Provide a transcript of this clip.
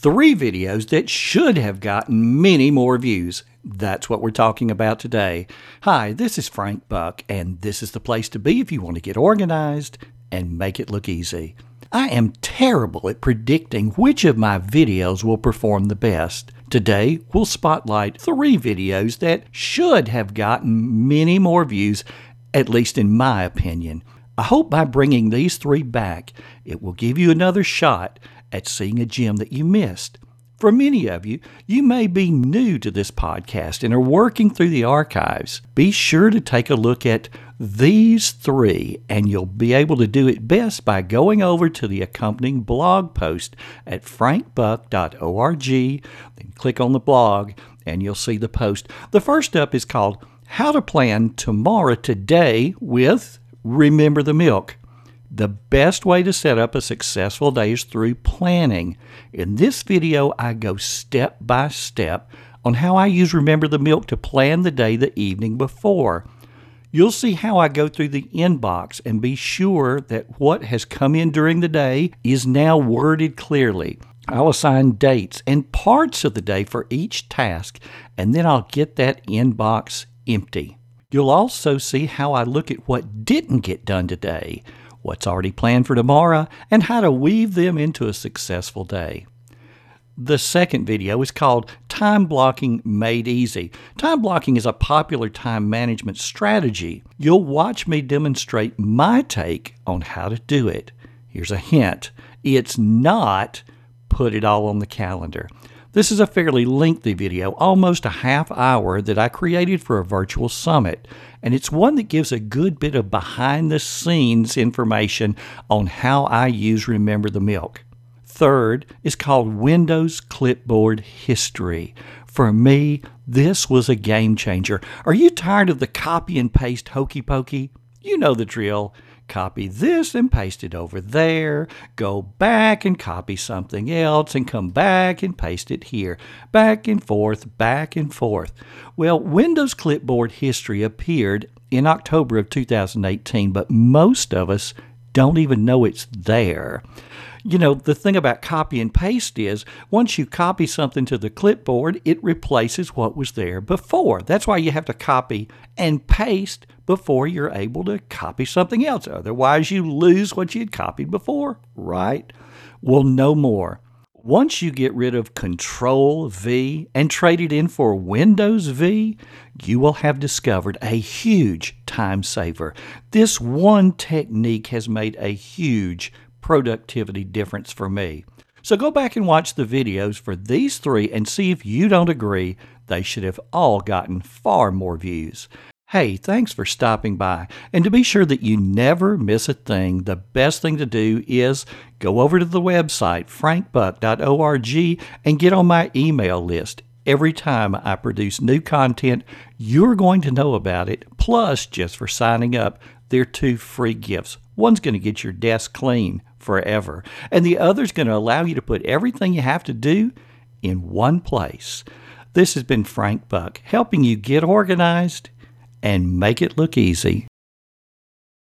three videos that should have gotten many more views. That's what we're talking about today. Hi, this is Frank Buck, and this is the place to be if you want to get organized and make it look easy. I am terrible at predicting which of my videos will perform the best. Today, we'll spotlight three videos that should have gotten many more views, at least in my opinion. I hope by bringing these three back, it will give you another shot at seeing a gem that you missed. For many of you, you may be new to this podcast and are working through the archives. Be sure to take a look at these three, and you'll be able to do it best by going over to the accompanying blog post at frankbuck.org. Then click on the blog, and you'll see the post. The first up is called How to Plan Tomorrow Today with Remember the Milk. The best way to set up a successful day is through planning. In this video, I go step by step on how I use Remember the Milk to plan the day the evening before. You'll see how I go through the inbox and be sure that what has come in during the day is now worded clearly. I'll assign dates and parts of the day for each task, and then I'll get that inbox empty. You'll also see how I look at what didn't get done today what's already planned for tomorrow, and how to weave them into a successful day. The second video is called Time Blocking Made Easy. Time blocking is a popular time management strategy. You'll watch me demonstrate my take on how to do it. Here's a hint it's not put it all on the calendar. This is a fairly lengthy video, almost a half hour, that I created for a virtual summit. And it's one that gives a good bit of behind the scenes information on how I use Remember the Milk. Third is called Windows Clipboard History. For me, this was a game changer. Are you tired of the copy and paste hokey pokey? You know the drill copy this and paste it over there, go back and copy something else and come back and paste it here, back and forth, back and forth. Well, Windows Clipboard History appeared in October of 2018, but most of us don't even know it's there. You know, the thing about copy and paste is once you copy something to the clipboard, it replaces what was there before. That's why you have to copy and paste before you're able to copy something else. Otherwise, you lose what you had copied before, right? Well, no more. Once you get rid of Control V and trade it in for Windows V, you will have discovered a huge time saver. This one technique has made a huge productivity difference for me. So go back and watch the videos for these three and see if you don't agree they should have all gotten far more views. Hey, thanks for stopping by. And to be sure that you never miss a thing, the best thing to do is go over to the website, frankbuck.org, and get on my email list. Every time I produce new content, you're going to know about it. Plus, just for signing up, there are two free gifts. One's going to get your desk clean forever, and the other's going to allow you to put everything you have to do in one place. This has been Frank Buck helping you get organized and make it look easy.